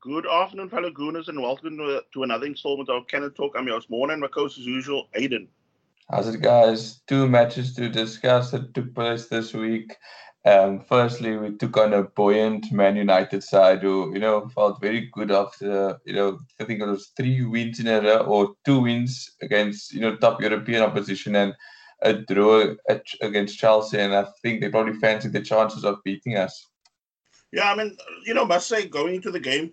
Good afternoon, fellow Gooners, and welcome to, to another installment of Cannon Talk. I'm your host, Morning, and my co as usual, Aiden. How's it, guys? Two matches to discuss that took place this week. Um, firstly, we took on a buoyant Man United side who, you know, felt very good after, you know, I think it was three wins in a row or two wins against, you know, top European opposition and a draw against Chelsea. And I think they probably fancied the chances of beating us. Yeah, I mean, you know, must say going into the game,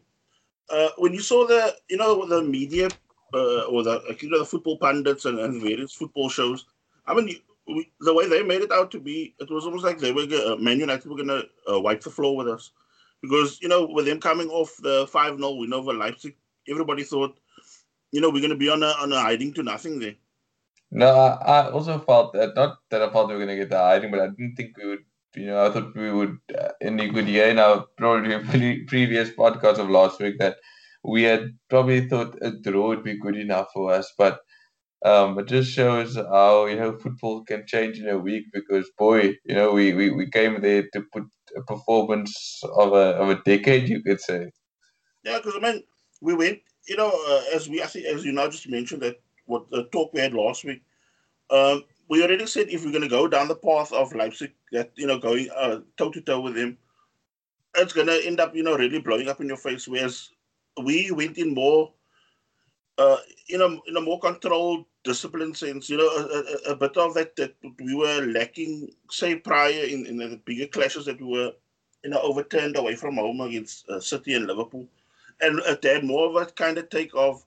uh, when you saw the, you know, the media uh, or the, you know, the football pundits and, and various football shows, I mean, you, we, the way they made it out to be, it was almost like they were uh, Man United were gonna uh, wipe the floor with us, because you know with them coming off the five 0 win over Leipzig, everybody thought, you know, we're gonna be on a on a hiding to nothing there. No, I, I also felt that not that I thought we were gonna get the hiding, but I didn't think we would. You know, I thought we would uh, in a good year. Now, probably pre- previous podcast of last week that we had probably thought a draw would be good enough for us, but um, it just shows how you know football can change in a week because boy, you know we, we, we came there to put a performance of a of a decade, you could say. Yeah, because I mean we went, you know, uh, as we I think as you now just mentioned that what the talk we had last week. Um, we already said if we're going to go down the path of Leipzig, that you know going toe to toe with him, it's going to end up you know really blowing up in your face. Whereas we went in more, uh, in a in a more controlled discipline sense, you know, a, a, a, bit of that that we were lacking, say, prior in, in the bigger clashes that we were, you know, overturned away from home against uh, City and Liverpool. And it had more of a kind of take of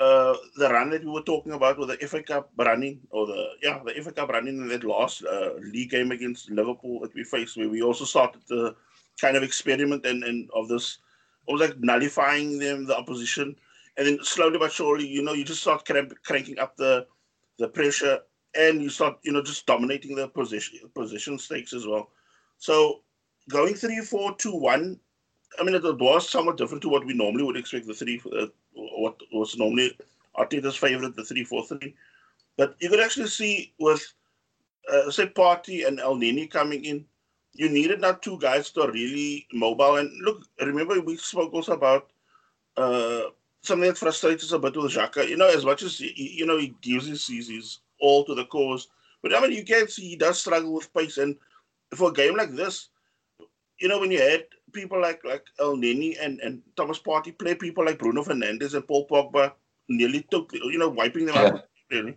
uh, the run that we were talking about with the FA Cup running, or the, yeah, the FA Cup running in that last uh, league game against Liverpool that we faced, where we also started the kind of experiment and, and of this, almost like nullifying them, the opposition and then slowly but surely, you know, you just start crank, cranking up the the pressure, and you start, you know, just dominating the position position stakes as well. So going three, four, two, one. I mean, it was somewhat different to what we normally would expect. The three, uh, what was normally Arteta's favorite, the three, four, three. But you could actually see with, uh, say, Partey and Elneny coming in, you needed not two guys to really mobile. And look, remember we spoke also about uh, something that frustrates us a bit with Xhaka. You know, as much as you know he gives his, his all to the cause, but I mean you can see he does struggle with pace. And for a game like this, you know, when you had people like like Elneny and and Thomas Partey play people like Bruno Fernandes and Paul Pogba nearly took you know wiping them yeah. out really.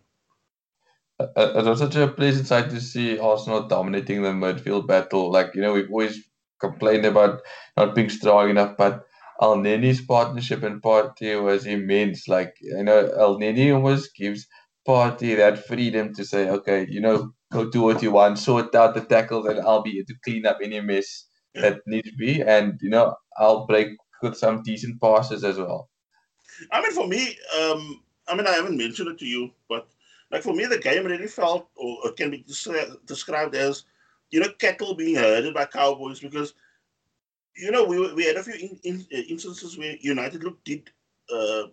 It was such a pleasant sight to see Arsenal dominating the midfield battle. Like you know, we've always complained about not being strong enough, but Elneny's partnership and Partey was immense. Like, you know, Elneny almost gives Partey that freedom to say, okay, you know, go do what you want, sort out the tackles, and I'll be here to clean up any mess that needs to be. And, you know, I'll break with some decent passes as well. I mean, for me, um, I mean, I haven't mentioned it to you, but like for me, the game really felt, or can be described as, you know, cattle being herded by cowboys because you know, we we had a few in, in, uh, instances where United look did, uh,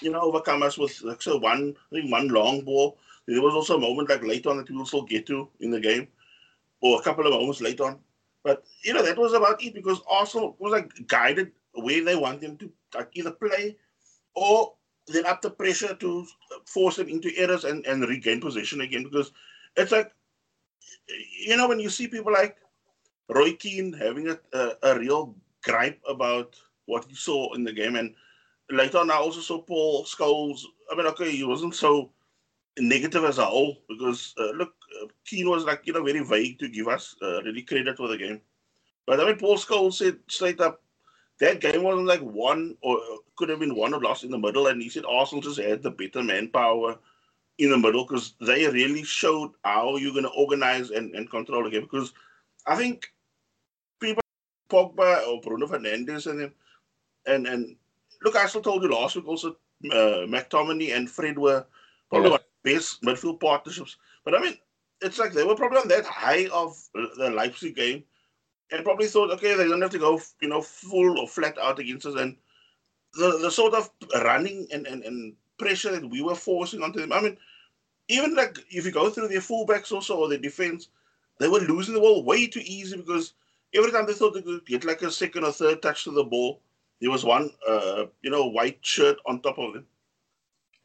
you know, overcome us with like so one I think one long ball. There was also a moment like late on that we will still get to in the game, or a couple of moments late on. But you know that was about it because Arsenal was like guided where they want them to like, either play, or then up the pressure to force them into errors and, and regain possession again. Because it's like, you know, when you see people like Roy Keane having a, a, a, real gripe about what he saw in the game. And later on, I also saw Paul Scholes. I mean, okay, he wasn't so negative as a whole because, uh, look, Keane was like, you know, very vague to give us uh, really credit for the game. But I mean, Paul Scholes said straight up, that game wasn't like one or could have been won or lost in the middle. And he said Arsenal just had the better manpower in the middle because they really showed how you're going to organize and, and control the game. Because I think people, Pogba or Bruno Fernandes and and and look, I still told you last week also uh, McTominay and Fred were probably yeah. one of the best midfield partnerships. But I mean, it's like they were probably on that high of the Leipzig game and probably thought, okay, they don't have to go, you know, full or flat out against us. And the, the sort of running and, and, and pressure that we were forcing onto them. I mean, even like if you go through their fullbacks also or their defense, they were losing the ball way too easy because every time they thought they could get like a second or third touch to the ball, there was one, uh, you know, white shirt on top of him.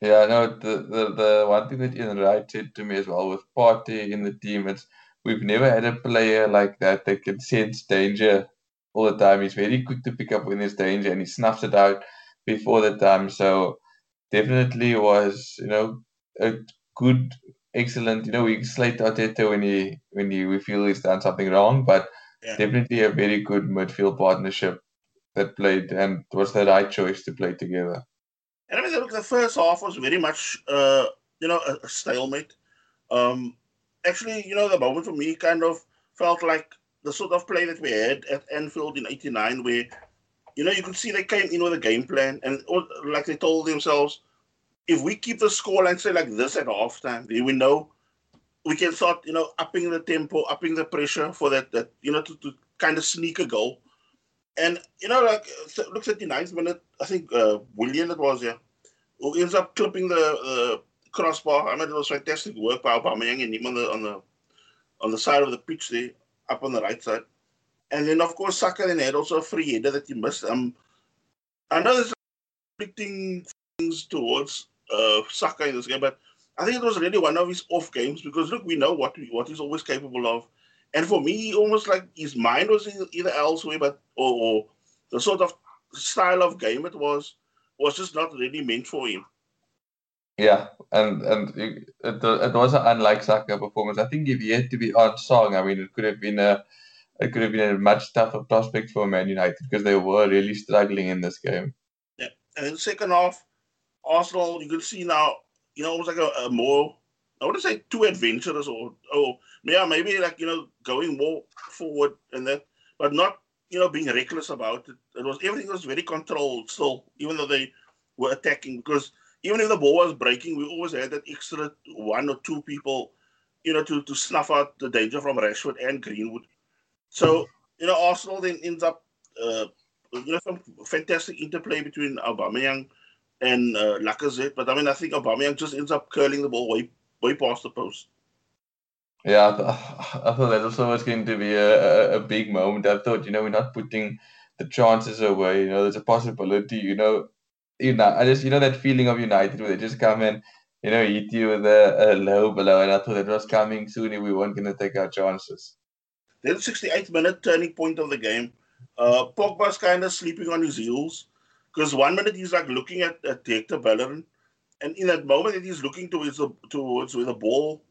Yeah, no, the, the, the one thing that Ian Wright said to me as well with Partey in the team, it's we've never had a player like that that can sense danger all the time. He's very quick to pick up when there's danger and he snuffs it out before the time. So definitely was, you know, a good, excellent, you know, we slate Arteta when he when he we feel he's done something wrong, but Yeah. definitely a very good midfield partnership that played and was the right choice to play together. And I mean, look, the first half was very much, uh, you know, a, a stalemate. Um, actually, you know, the moment for me kind of felt like the sort of play that we had at Anfield in '89, where, you know, you could see they came in with a game plan, and like they told themselves, if we keep the score and say like this at halftime, then we know we can start, you know, upping the tempo, upping the pressure for that, that you know, to, to kind of sneak a goal. And you know, like so looks at the ninth minute, I think uh, Willian it was, yeah, who ends up clipping the, the crossbar. I mean, it was fantastic work by Aubameyang and him on the on the on the side of the pitch there, up on the right side. And then of course Saka then had also a free header that he missed. Um, I know there's conflicting things towards uh, Saka in this game, but I think it was really one of his off games because look, we know what we, what he's always capable of. And for me, almost like his mind was either- elsewhere, but or, or the sort of style of game it was was just not really meant for him. Yeah, and and it, it, it was an unlike Saka performance. I think if he had to be on song, I mean, it could have been a it could have been a much tougher prospect for Man United because they were really struggling in this game. Yeah, and then second half, Arsenal, you can see now, you know, it was like a, a more, I wouldn't say too adventurous or, or yeah, maybe like, you know, going more forward and that, but not, you know, being reckless about it. It was, everything was very controlled still, even though they were attacking, because even if the ball was breaking, we always had that extra one or two people, you know, to, to snuff out the danger from Rashford and Greenwood. So, you know, Arsenal then ends up, uh, you know, some fantastic interplay between Aubameyang and uh, Lacazette. But I mean, I think Aubameyang just ends up curling the ball way, way past the post. Yeah, I, th- I thought that also was going to be a, a, a big moment. I thought, you know, we're not putting the chances away. You know, there's a possibility. You know, you know, I just you know that feeling of United where they just come in, you know, hit you with a, a low blow, and I thought it was coming soon. and We weren't going to take our chances. Then 68th minute turning point of the game. Uh, Pogba's kind of sleeping on his heels because one minute he's like looking at, at Hector Bellerin, and in that moment that he's looking towards the towards where the ball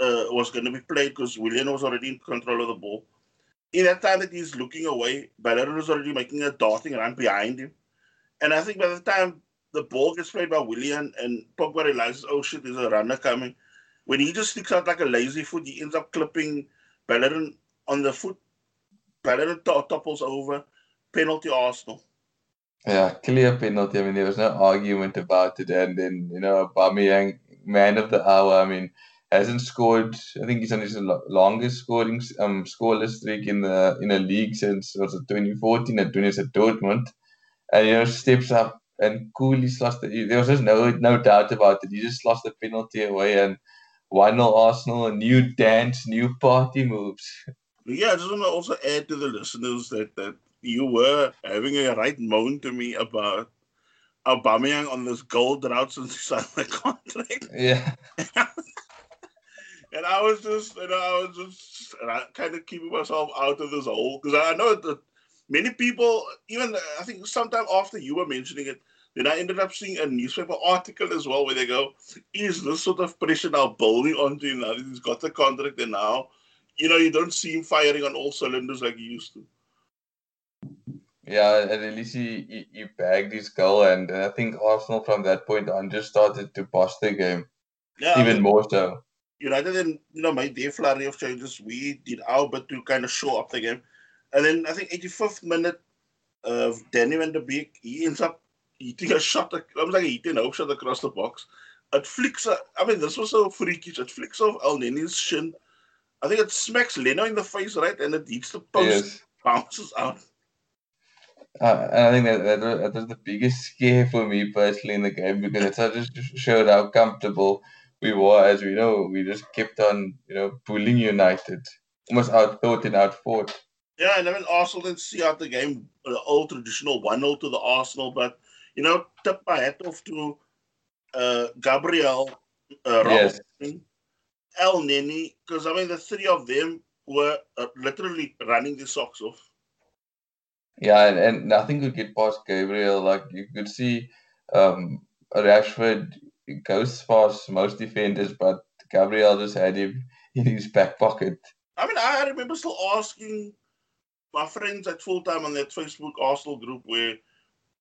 uh, was going to be played because Willian was already in control of the ball. In that time that he's looking away, Bellerin was already making a darting run behind him, and I think by the time the ball gets played by Willian and Pogba realizes, oh shit, there's a runner coming. When he just sticks out like a lazy foot, he ends up clipping Bellerin on the foot. Bellerin to- topples over. Penalty Arsenal. Yeah, clear penalty. I mean, there was no argument about it. And then, you know, Aubameyang, man of the hour. I mean, hasn't scored. I think he's on his longest scoring um scoreless streak in the in a league since was it 2014 at he at Dortmund. And you know, steps up and coolly slots the. There was just no no doubt about it. He just lost the penalty away and one 0 Arsenal. A new dance, new party moves. Yeah, I just want to also add to the listeners that, that you were having a right moan to me about Aubameyang on this gold drought since he signed the contract. Yeah, And I was just, you know, I was just and I kind of keeping myself out of this hole because I know that many people, even I think sometime after you were mentioning it, then I ended up seeing a newspaper article as well where they go, is this sort of pressure now building onto him now that he's got the contract and now, you know, you don't see him firing on all cylinders like he used to. Yeah. And at least he, he he bagged his goal, and I think Arsenal from that point on just started to boss the game Yeah, I even mean, more so. United then you know made their flurry of changes. We did our bit to kind of show up the game, and then I think 85th minute, uh, Danny Van de Beek he ends up hitting a shot, almost like a hitting hope shot across the box. It flicks. I mean, this was so freakish. It flicks off Elneny's shin. I think it smacks Leno in the face, right, and it hits the post, Yes. bounces out. Uh, and I think that, that, was, that was the biggest scare for me personally in the game because it sort of just showed how comfortable we were. As we know, we just kept on, you know, bullying United, almost outthought and outfought. Yeah, and I mean Arsenal didn't see out the game the old traditional 1-0 to the Arsenal, but you know, tip my hat off to uh, Gabriel, uh, Yes. Robertson, Elneny, because I mean the three of them were uh, literally running the socks off. Yeah, and, and nothing could get past Gabriel. Like you could see, um, Rashford goes past most defenders, but Gabriel just had him in his back pocket. I mean, I remember still asking my friends at full time on that Facebook Arsenal group where,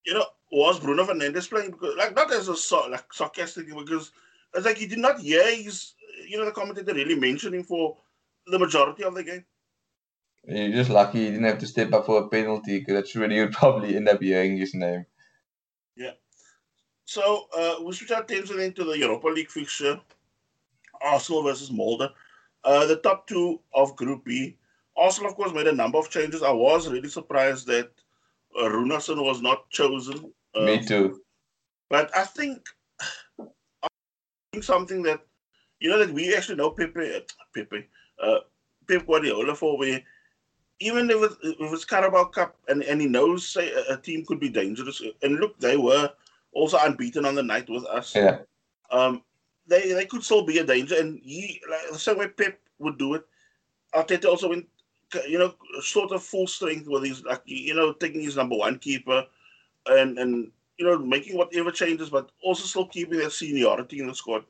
you know, was Bruno Fernandes playing? Because like not as a so, like sarcastic because it's like you did not hear his, you know, the commentator really mentioning for the majority of the game. You're just lucky he didn't have to step up for a penalty because that's he would probably end up hearing his name. Yeah. So uh, we switch our attention into the Europa League fixture, Arsenal versus Molde. Uh, the top two of Group B. Arsenal, of course, made a number of changes. I was really surprised that uh, Runarsson was not chosen. Uh, Me too. But I think, something that you know that we actually know Pepe, uh, Pepe, uh, Pep Guardiola for where even if it, if it's Carabao Cup and, and he knows say a, a team could be dangerous and look they were also unbeaten on the night with us. Yeah. Um, they they could still be a danger and he like the same way Pep would do it. Arteta also went you know sort of full strength with his like you know taking his number one keeper and and you know making whatever changes but also still keeping their seniority in the squad.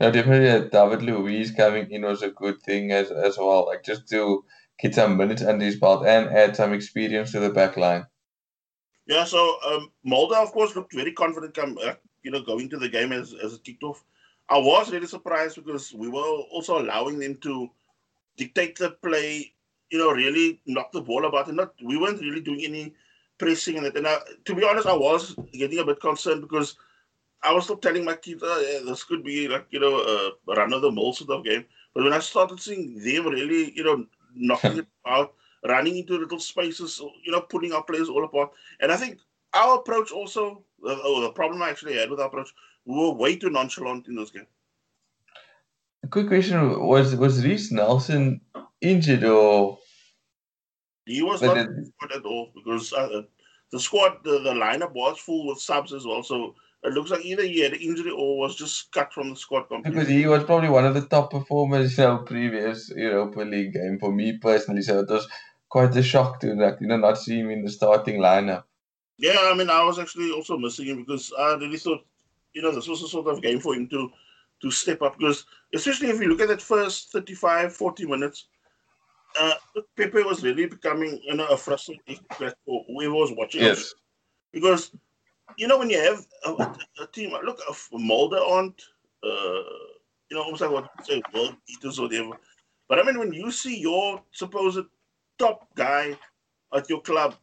No, definitely uh, David Luiz coming in was a good thing as as well. Like just to get some minutes under his belt and add some experience to the back line. Yeah, so um, Molde, of course, looked very confident. Come, uh, you know, going to the game as as it kicked off. I was really surprised because we were also allowing them to dictate the play. You know, really knock the ball about, and not we weren't really doing any pressing and it. And I, to be honest, I was getting a bit concerned because I was still telling my kids, oh, yeah, this could be like you know a run of the mill sort of game. But when I started seeing them really, you know, knocking it out, running into little spaces, you know, pulling our players all apart. And I think our approach also, uh, oh, the problem I actually had with our approach, we were way too nonchalant in this game. A quick question was was Reiss Nelson injured or He was but not it, at all because uh, the squad, the, the lineup was full with subs as well. So it looks like either he had an injury or was just cut from the squad completely. because he was probably one of the top performers in our previous Europa League game for me personally. So it was quite a shock to like you know not see him in the starting lineup. Yeah, I mean, I was actually also missing him because I really thought, you know, this was a sort of game for him to to step up because, especially if you look at that first 35, 40 minutes, uh, Pepe was really becoming, you know, a frustrating for whoever was watching. us. Yes. Because, you know, when you have a, a, team, look, Molde aren't, uh, you know, almost like what say, world beaters or whatever. But I mean, when you see your supposed top guy at your club,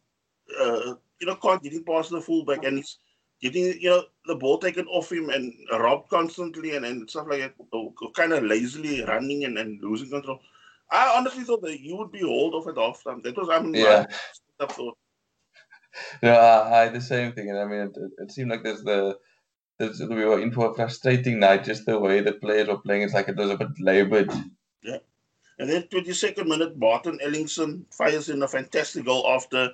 uh, you know, can't getting past the fullback and he's getting, you know, the ball taken off him and robbed constantly and, and stuff like that, or, kind of lazily running and, and losing control. I honestly thought that you would be hauled off at halftime. That was, I mean, Yeah. my thought. No, I, had the same thing, and I mean, it, it seemed like there's the there's, we were in for a frustrating night. Just the way the players were playing, it's like it was a bit laboured. Yeah, and then 22nd minute, Martin Ellingsen fires in a fantastic goal after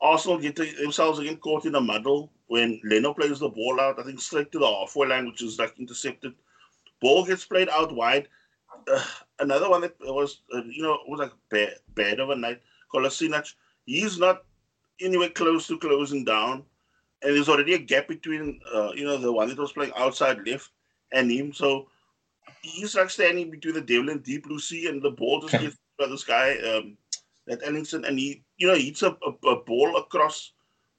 Arsenal get themselves again caught in a muddle when Leno plays the ball out, I think straight to the halfway line, which is like intercepted. Ball gets played out wide. Uh, another one that was, uh, you know, was like bad, bad of a night. Kolasinac, he's not anywhere close to closing down. And there's already a gap between, uh, you know, the one that was playing outside left and him. So he's like standing between the devil and deep blue sea, and the ball just gets by this guy, um, that Ellingsen, and he, you know, hits a, a, a ball across,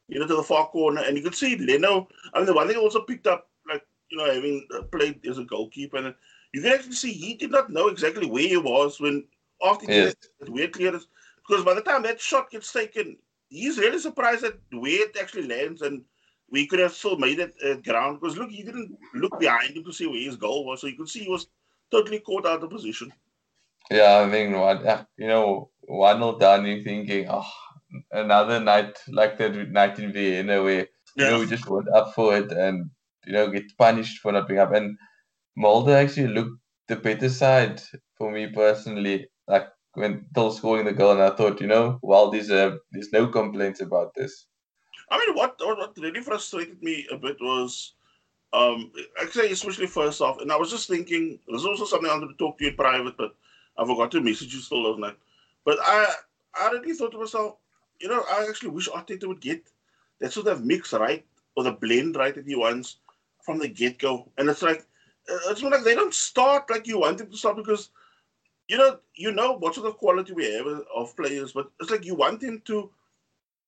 you know, to the far corner, and you can see Leno. I mean, the one thing also picked up, like, you know, having uh, played as a goalkeeper, and you can actually see he did not know exactly where he was when after he Yes. that weird clearance, because by the time that shot gets taken, he's really surprised at where it actually lands, and we could have still made it uh, ground because look, he didn't look behind him to see where his goal was, so you could see he was totally caught out of position. Yeah, I mean, one, uh, you know, one nil down, you're thinking, oh, another night like that night in Vienna where you know we just went up for it and you know get punished for not being up. And Molde actually looked the better side for me personally. Like when till scoring the goal, and I thought, you know, well, there's uh, there's no complaints about this. I mean, what what really frustrated me a bit was, um, actually, especially first off, and I was just thinking, there's also something I wanted to talk to you in private, but I forgot to message you still last night. But I, I really thought to myself, you know, I actually wish Arteta would get that sort of mix right or the blend right that he wants from the get go. And it's like, uh, it's not like they don't start like you want them to start because, you know, you know what sort of quality we have of players, but it's like you want them to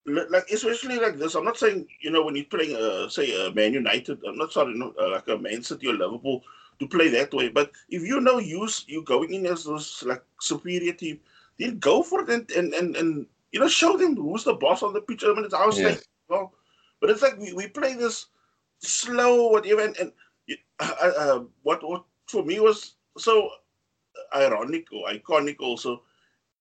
like especially like this. I'm not saying you know when you're playing, uh, say, uh, Man United. I'm not sorry, uh, like a Man City or Liverpool to play that way. But if you know you you going in as this like superior team, then go for it and and and, and you know show them who's the boss on the pitch. I mean, it's our yes. well, but it's like we, we play this slow whatever, and, and uh, uh, what what for me was so ironic or iconic also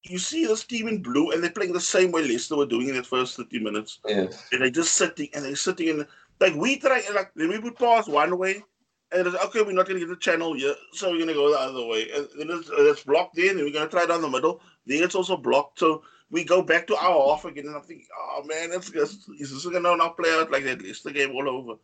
you see this team in blue and they're playing the same way Leicester were doing in that first 30 minutes. Yes. And they're just sitting and they're sitting in like we try like then we would pass one way and it's okay, we're not gonna get the channel here, so we're gonna go the other way. And then it's, it's blocked in and we're gonna try down the middle. Then it's also blocked. So we go back to our half again and I'm thinking, oh man, it's just is this gonna not play out like that Leicester game all over?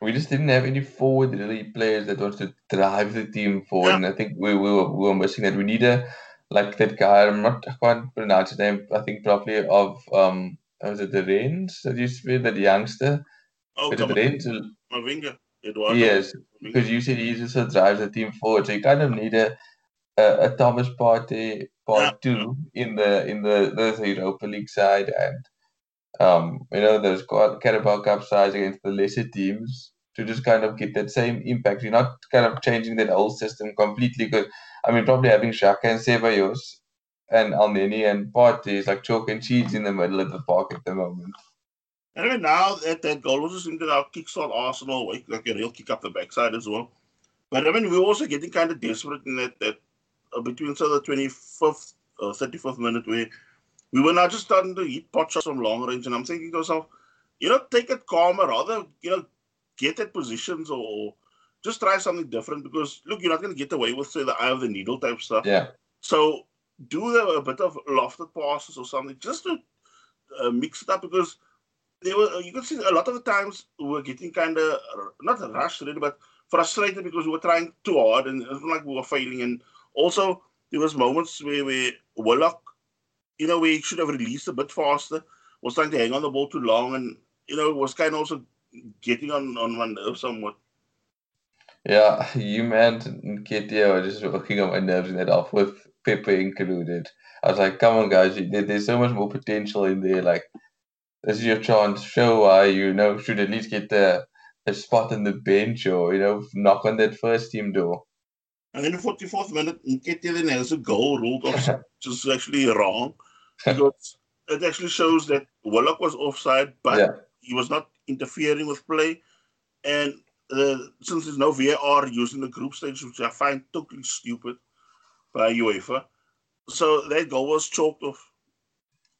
We just didn't have any forward really players that wanted to drive the team forward, yeah. and I think we, we, were, we were missing that. We need a like that guy. I'm not I can't pronounce his name. I think probably of um was it the Rennes that used to be that youngster? Oh, it Rennes? Mavinga. Eduardo. Yes, because you said he just drives the team forward, so you kind of need a a, a Thomas Partey part yeah. two in the in the the Europa League side and um you know those Carabao Cup sides against the lesser teams to just kind of get that same impact. You're not kind of changing that whole system completely because I mean, probably having Xhaka and Ceballos and Elneny and Partey is like chalk and cheese in the middle of the park at the moment. Mean, now that that goal was just into our kickstart Arsenal, like, like a real kick up the backside as well. But I mean, we're also getting kind of desperate in that, that uh, between so the 25th or uh, 35th minute where we were now just starting to hit pot shots from long range. And I'm thinking to myself, you know, take it calmer, rather, you know, get at positions or just try something different because look, you're not going to get away with say the eye of the needle type stuff. Yeah. So do the, a bit of lofted passes or something just to uh, mix it up because they were you can see a lot of the times we were getting kind of not rushed really, but frustrated because we were trying too hard and it was like we were failing. And also there was moments where we Willock, you know, we should have released a bit faster, was trying to hang on the ball too long, and you know was kind of also getting on on one nerve somewhat. Yeah, you and Nketiah were just working on my nerves in that off with Pepe included. I was like, come on, guys, there's so much more potential in there. Like, this is your chance. Show why you know should at least get the a spot on the bench or you know knock on that first team door. And in the 44th minute, Nketiah then has a goal ruled off, which is actually wrong because it actually shows that Willock was offside, but yeah. he was not interfering with play. And uh, since there's no VAR using the group stage, which I find totally stupid by UEFA, so that goal was chalked off.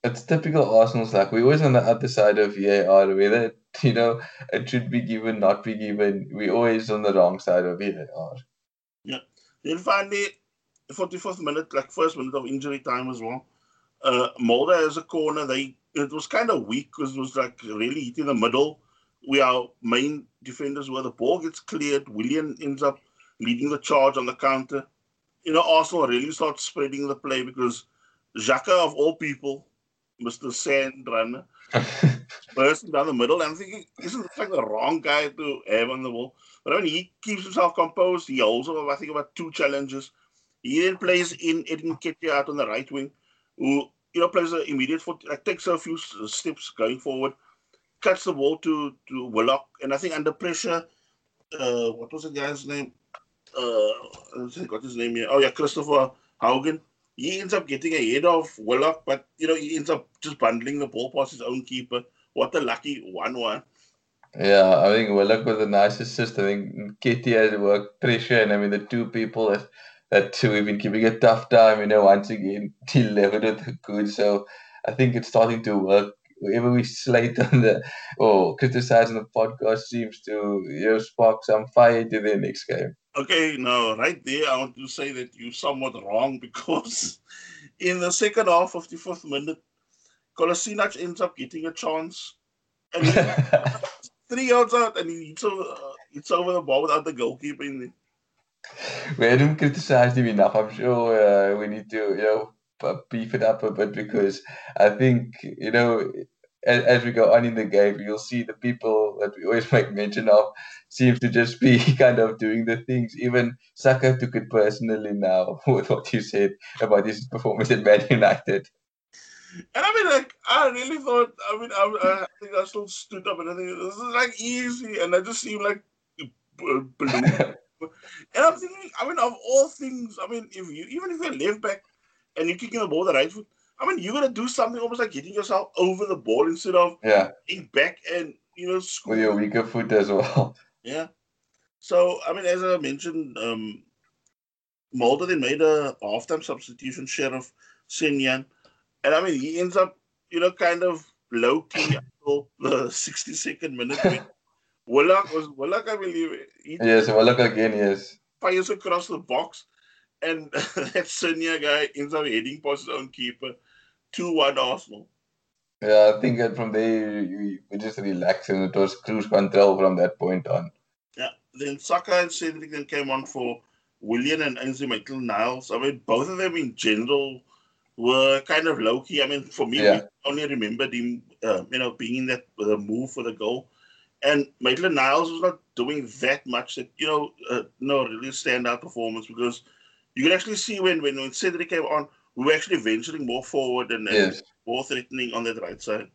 It's typical Arsenal's like we always on the other side of VAR, whether you know it should be given, not be given. We always on the wrong side of VAR. Yeah. Then finally, 44th minute, like first minute of injury time as well. Uh, Molde has a corner. They it was kind of weak because it was like really hitting the middle we our main defenders where the ball gets cleared. Willian ends up leading the charge on the counter. You know, Arsenal really starts spreading the play because Xhaka, of all people, Mr. Sand Runner, bursting down the middle. And I'm thinking, isn't this like the wrong guy to have on the ball? But I mean, he keeps himself composed. He also, I think, about two challenges. He then plays in Eddie Nketiah out on the right wing, who, you know, plays an immediate foot, like, takes a few steps going forward cuts the ball to, to Willock. And I think under pressure, uh, what was the guy's name? Uh, I got his name here. Oh, yeah, Kristoffer Haugen. He ends up getting ahead of Willock, but, you know, he ends up just bundling the ball past his own keeper. What a lucky 1 1. Yeah, I think Willock was a nice assist. I think Kitty has worked pressure, and I mean, the two people that, that too, we've been keeping a tough time, you know, once again, delivered it good. So I think it's starting to work whoever we slate on the or criticize on the podcast seems to you know spark some fire to the next game. Okay, now right there, I want to say that you're somewhat wrong because in the second half of the fourth minute, Kolasinac ends up getting a chance. And three yards out, and he hits over, uh, hits over the ball without the goalkeeper in there. Him criticized him enough. I'm sure uh, we need to, you know, beef it up a bit because I think, you know, as, as we go on in the game, you'll see the people that we always make mention of seems to just be kind of doing the things. Even Saka took it personally now with what you said about his performance at Man United. And I mean, like, I really thought, I mean, I, I think I still stood up and I think this is like easy, and I just seemed like balloon. And I'm thinking, I mean, of all things, I mean, if you even if you're left back and you're kicking the ball the right foot, I mean, you're gonna do something almost like getting yourself over the ball instead of Yeah, being back and you know score. with your weaker foot as well. Yeah. So I mean, as I mentioned, um, Molde then made a halftime substitution, Sheriff Sinyan, and I mean he ends up, you know, kind of low key until the 62nd minute. Willock was Willock, I believe, he Yes, well, again, yes. fires across the box, and that Senya guy ends up heading past his own keeper. 2 1 Arsenal. Yeah, I think that from there you, you just relaxed and it was cruise control from that point on. Yeah. Then Saka and Cedric then came on for Willian and Ainsley Maitland Niles. I mean, both of them in general were kind of low key. I mean, for me, Yeah. we only remembered him, uh, you know, being in that uh, move for the goal. And Maitland Niles was not doing that much that, you know, uh, no really standout performance because you can actually see when, when, when Cedric came on, we were actually venturing more forward and, and Yes. more threatening on that right side.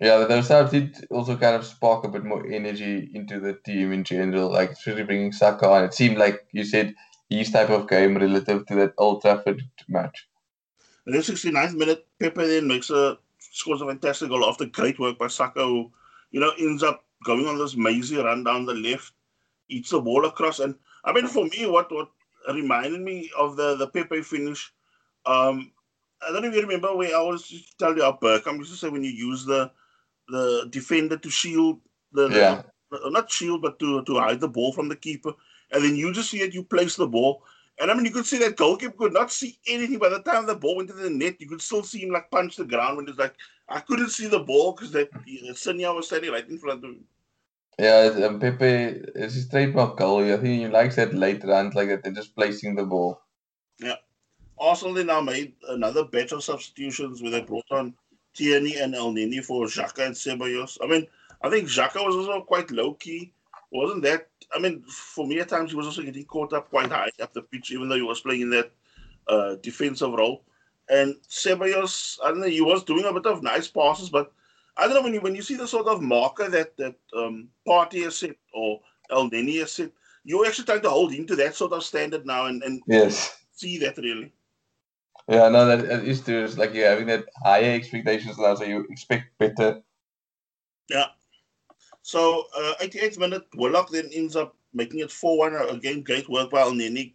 Yeah, those subs did also kind of spark a bit more energy into the team in general, like especially bringing Saka on. It seemed like you said his type of game relative to that Old Trafford match. In the 69th minute, Pepe then makes a scores a fantastic goal after great work by Saka, who, you know, ends up going on this mazy run down the left, eats the ball across. And I mean, for me, what what reminded me of the the Pepe finish, um, I don't know if you remember where I was tell you how Bergkamp used to say when you use the the defender to shield the, the- Yeah. uh, not shield, but to to hide the ball from the keeper, and then you just see it, you place the ball. And I mean, you could see that goalkeeper could not see anything. By the time the ball went into the net, you could still see him like punch the ground when it's like I couldn't see the ball because that Sanya was standing right in front of him. Yeah, um, Pepe is his trademark goal. I think he likes that late runs like that, they're just placing the ball. Yeah. Arsenal they now made another batch of substitutions where they brought on Tierney and Elneny for Xhaka and Ceballos. I mean, I think Xhaka was also quite low key. Wasn't that? I mean, for me at times he was also getting caught up quite high up the pitch, even though he was playing in that uh, defensive role. And Ceballos, I don't know, he was doing a bit of nice passes, but I don't know when you when you see the sort of marker that that um, Partey has set or Elneny has set, you're actually trying to hold him to that sort of standard now and, and Yes. see that really. Yeah, no, that that is true. It's like you're having that higher expectations now, so you expect better. So, uh, 88th minute, Willock then ends up making it 4 1. Again, great work by Elneny,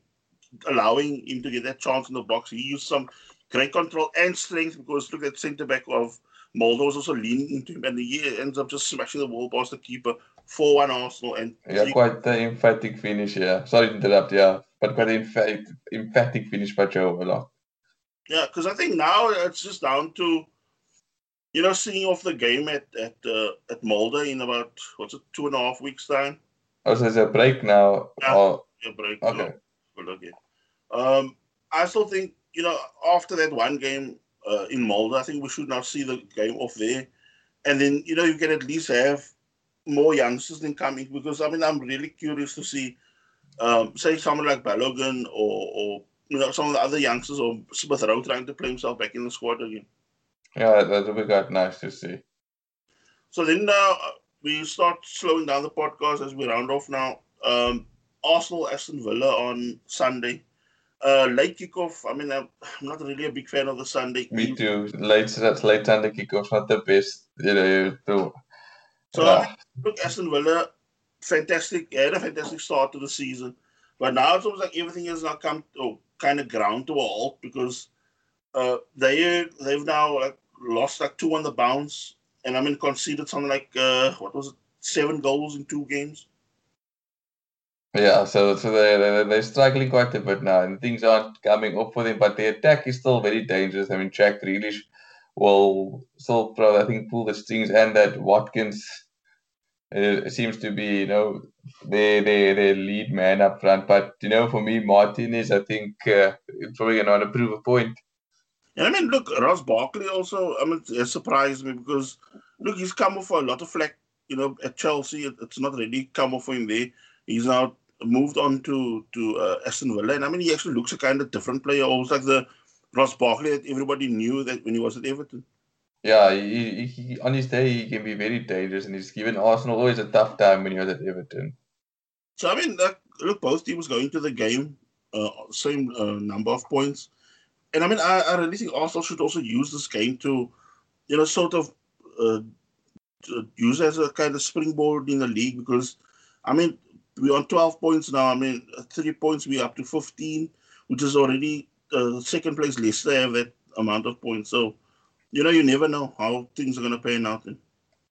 allowing him to get that chance in the box. He used some great control and strength because look at centre back of Molde was also leaning into him, and he ends up just smashing the ball past the keeper. 4 1 Arsenal. And Yeah, quite the emphatic finish, yeah. Sorry to interrupt, yeah. But quite an emphatic, emphatic finish by Joe Willock. yeah, because I think now it's just down to, you know, seeing off the game at at uh, at Molde in about, what's it, two and a half weeks' time. Oh, so there's a break now. Yeah. Oh, Yeah, break. okay. Well, okay. Um, I still think you know after that one game uh, in Molde, I think we should now see the game off there, and then you know you can at least have more youngsters then coming because I mean I'm really curious to see, um, say someone like Balogun or or you know some of the other youngsters or Smith Rowe trying to play himself back in the squad again. Yeah, that would be quite nice to see. So then uh, we start slowing down the podcast as we round off now. Um, Arsenal Aston Villa on Sunday. Uh, late kickoff. I mean, I'm not really a big fan of the Sunday. Me too. Late, that's late Sunday kickoff's not the best, you know. To, So mean, look, Aston Villa, fantastic. Had a fantastic start to the season, but now it's almost like everything has now come to kind of ground to a halt because uh, they they've now like lost like two on the bounce, and I mean conceded something like uh, what was it, seven goals in two games. Yeah, so so they they they're struggling quite a bit now, and things aren't coming up for them. But the attack is still very dangerous. I mean, Jack Grealish will still probably I think pull the strings, and that Watkins uh, seems to be you know the the the lead man up front. But you know, for me, Martinez, I think uh, probably to prove a point. And I mean, look, Ross Barkley also, I mean, it surprised me because, look, he's come off for a lot of flack, you know, at Chelsea. It's not really come off for him there. He's now moved on to to uh, Aston Villa, and I mean, he actually looks a kind of different player, almost like the Ross Barkley that everybody knew that when he was at Everton. Yeah, he, he, on his day he can be very dangerous, and he's given Arsenal always a tough time when he was at Everton. So I mean, look, both teams going to the game, uh, same uh, number of points, and I mean, I, I really think Arsenal should also use this game to, you know, sort of uh, use as a kind of springboard in the league because, I mean, we're on 12 points now. I mean, three points, we're up to 15, which is already uh, second place Leicester have that amount of points. So, you know, you never know how things are going to pan out. And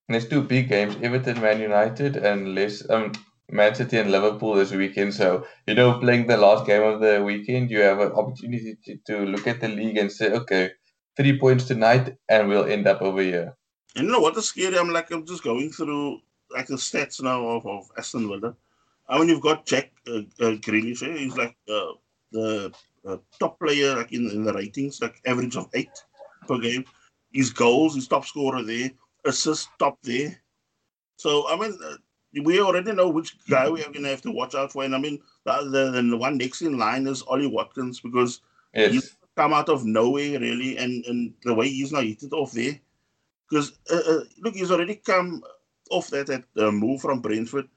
there's two big games Everton, Man United, and less. Um, Man City and Liverpool this weekend. So, you know, playing the last game of the weekend, you have an opportunity to, to look at the league and say, okay, three points tonight, and we'll end up over here. And you know what is scary? I'm like, I'm just going through like the stats now of, of Aston Villa. I mean, you've got Jack uh, uh, Grealish. Eh? He's like uh, the uh, top player like in, in the ratings, like average of eight per game. His goals, his top scorer there, assist top there. So I mean, uh, we already know which guy we are going to have to watch out for. And I mean, the, the, the one next in line is Ollie Watkins because yes. he's come out of nowhere really, and and the way he's now hit it off there. Because uh, uh, look, he's already come off that that uh, move from Brentford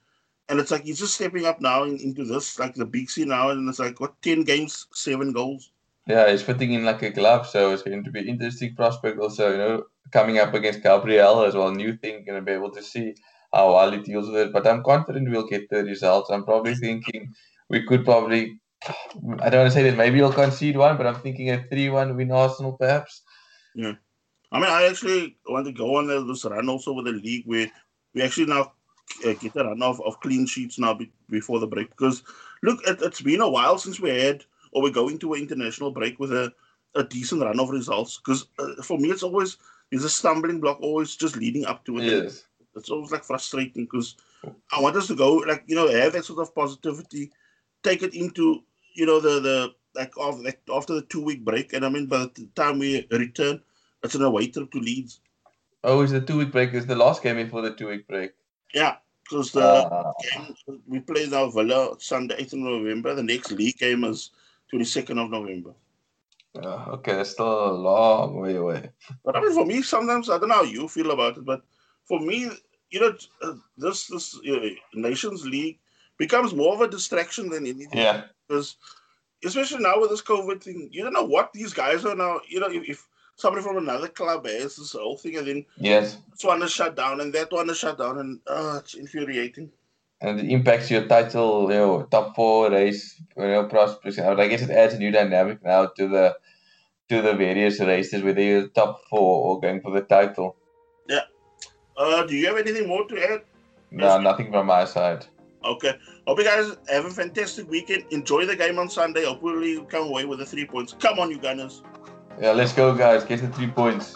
and it's like he's just stepping up now in, into this like the big scene now, and it's like what ten games, seven goals. Yeah, he's fitting in like a glove, so it's going to be interesting prospect. Also, you know, coming up against Gabriel as well, new thing, gonna be able to see how well he deals with it. But I'm confident we'll get the results. I'm probably thinking we could probably. I don't want to say that maybe we'll concede one, but I'm thinking a three-one win Arsenal perhaps. Yeah, I mean, I actually want to go on this run also with the league where we actually now uh, get a run of, of clean sheets now be, before the break. Because look, it, has been a while since we had, or we're going to an international break with a, a decent run of results. Because uh, for me, it's always it's a stumbling block, always just leading up to it. Yes. It's always like frustrating because I want us to go like you know have that sort of positivity, take it into you know the the like after, like after the two week break, and I mean by the time we return, it's an away trip to Leeds. Oh, is the two week break? Is the last game before the two week break? Yeah, because the uh, game we played our Villa Sunday, 8th of November. The next league game is 22nd of November. Uh, okay, that's still a long way away. But I mean, for me, sometimes I don't know how you feel about it, but for me, you know, uh, this this uh, Nations League becomes more of a distraction than anything. Yeah. Because especially now with this COVID thing, you don't know what these guys are now. You know, if, if somebody from another club has this whole thing, and then yes, this one is shut down, and that one is shut down, and uh, it's infuriating. And it impacts your title, you know, top four race, you know, prospects. I guess it adds a new dynamic now to the to the various races, whether you're top four or going for the title. Yeah. Uh, do you have anything more to add? No, nothing from my side. Okay. Hope you guys have a fantastic weekend. Enjoy the game on Sunday. Hopefully, you come away with the three points. Come on, you Gunners. Yeah, let's go, guys. Get the three points.